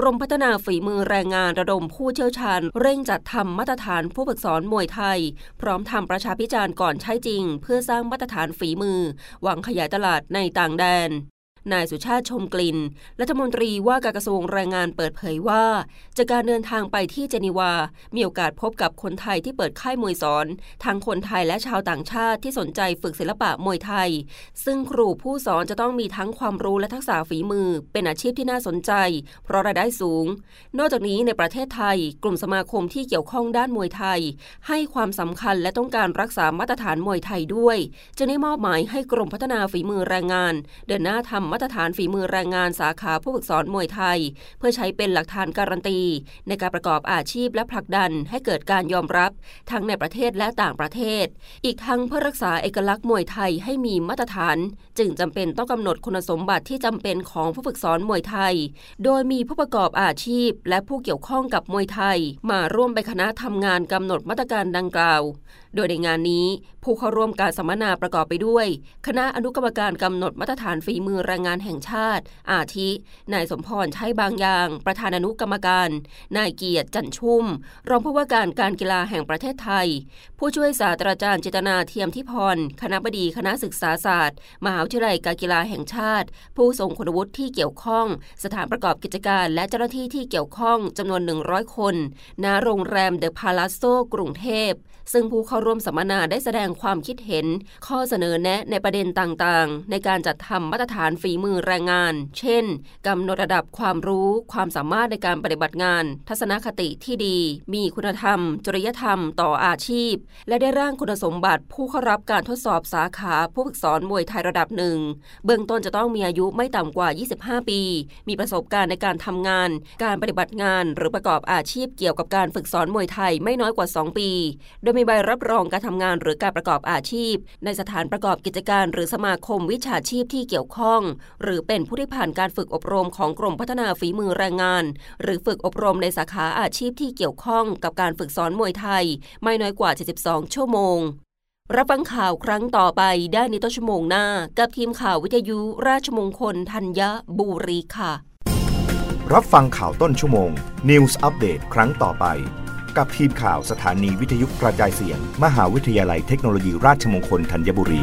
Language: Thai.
กรมพัฒนาฝีมือแรงงานระดมผู้เชี่ยวชาญ เร่งจัดทำมาตรฐานผู้ฝึกสอนมวยไทย พร้อมทำประชาพิจารณ์ก่อนใช้จริง เพื่อสร้างมาตรฐานฝีมือ หวังขยายตลาดในต่างแดน นายสุชาติชมกลิ่น รัฐมนตรีว่าการกระทรวงแรงงานเปิดเผยว่า จากการเดินทางไปที่เจนีวา มีโอกาสพบกับคนไทยที่เปิดค่ายมวยสอน ทั้งคนไทยและชาวต่างชาติที่สนใจฝึกศิลปะมวยไทย ซึ่งครูผู้สอนจะต้องมีทั้งความรู้และทักษะฝีมือ เป็นอาชีพที่น่าสนใจ เพราะรายได้สูง นอกจากนี้ในประเทศไทย กลุ่มสมาคมที่เกี่ยวข้องด้านมวยไทย ให้ความสำคัญและต้องการรักษามาตรฐานมวยไทยด้วยจึงได้มอบหมายให้กรมพัฒนาฝีมือแรงงาน เดินหน้าทำมาตรฐานฝีมือแรงงานสาขาผู้ฝึกสอนมวยไทย เพื่อใช้เป็นหลักฐานการันตี ในการประกอบอาชีพและผลักดันให้เกิดการยอมรับ ทั้งในประเทศและต่างประเทศ อีกทั้งเพื่อรักษาเอกลักษณ์มวยไทยให้มีมาตรฐาน จึงจำเป็นต้องกำหนดคุณสมบัติที่จำเป็นของผู้ฝึกสอนมวยไทย โดยมีผู้ประกอบอาชีพ และผู้เกี่ยวข้องกับมวยไทย มาร่วมเป็นคณะทำงานกำหนดมาตรการดังกล่าว โดยในงานนี้ ผู้เข้าร่วมการสัมมนาประกอบไปด้วย คณะอนุกรรมการกำหนดมาตรฐานฝีมือแรงงานแห่งชาติ อาทิ นายสมพรใช้บางอย่าง ประธานอนุกรรมการ นายเกียรติจันชุ่ม รองผู้ว่าการการกีฬาแห่งประเทศไทย ผู้ช่วยศาสตราจารย์จิตนาเทียมทิพรคณะบดีคณะศึกษาศาสตร์ มหาวิทยาลัยการกีฬาแห่งชาติ ผู้ทรงคุณวุฒิที่เกี่ยวข้อง สถานประกอบกิจการ และเจ้าหน้าที่ที่เกี่ยวข้องจำนวน 100 คนณโรงแรมเดอะพาลาโซกรุงเทพซึ่งผู้เข้าร่วมสัมมนาได้แสดงความคิดเห็น ข้อเสนอแนะในประเด็นต่างๆ ในการจัดทำมาตรฐานฝีมือแรงงาน เช่นกำหนดระดับความรู้ ความสามารถในการปฏิบัติงาน ทัศนคติที่ดี มีคุณธรรม จริยธรรมต่ออาชีพ และได้ร่างคุณสมบัติผู้เข้ารับการทดสอบสาขาผู้ฝึกสอนมวยไทยระดับหนึ่ง เบื้องต้นจะต้องมีอายุไม่ต่ำกว่า 25 ปี มีประสบการณ์ในการทำงาน การปฏิบัติงาน หรือประกอบอาชีพเกี่ยวกับการฝึกสอนมวยไทยไม่น้อยกว่า 2 ปี โดยมีใบรับรองการทำงานหรือการประกอบอาชีพ ในสถานประกอบกิจการหรือสมาคมวิชาชีพที่เกี่ยวข้องหรือเป็นผู้ที่ผ่านการฝึกอบรมของกรมพัฒนาฝีมือแรงงาน หรือฝึกอบรมในสาขาอาชีพที่เกี่ยวข้องกับการฝึกสอนมวยไทย ไม่น้อยกว่า 72 ชั่วโมง รับฟังข่าวครั้งต่อไปได้ในต้นชั่วโมงหน้า กับทีมข่าววิทยุราชมงคลธัญบุรีค่ะ รับฟังข่าวต้นชั่วโมง News Update ครั้งต่อไป กับทีมข่าวสถานีวิทยุกระจายเสียง มหาวิทยาลัยเทคโนโลยีราชมงคลธัญบุรี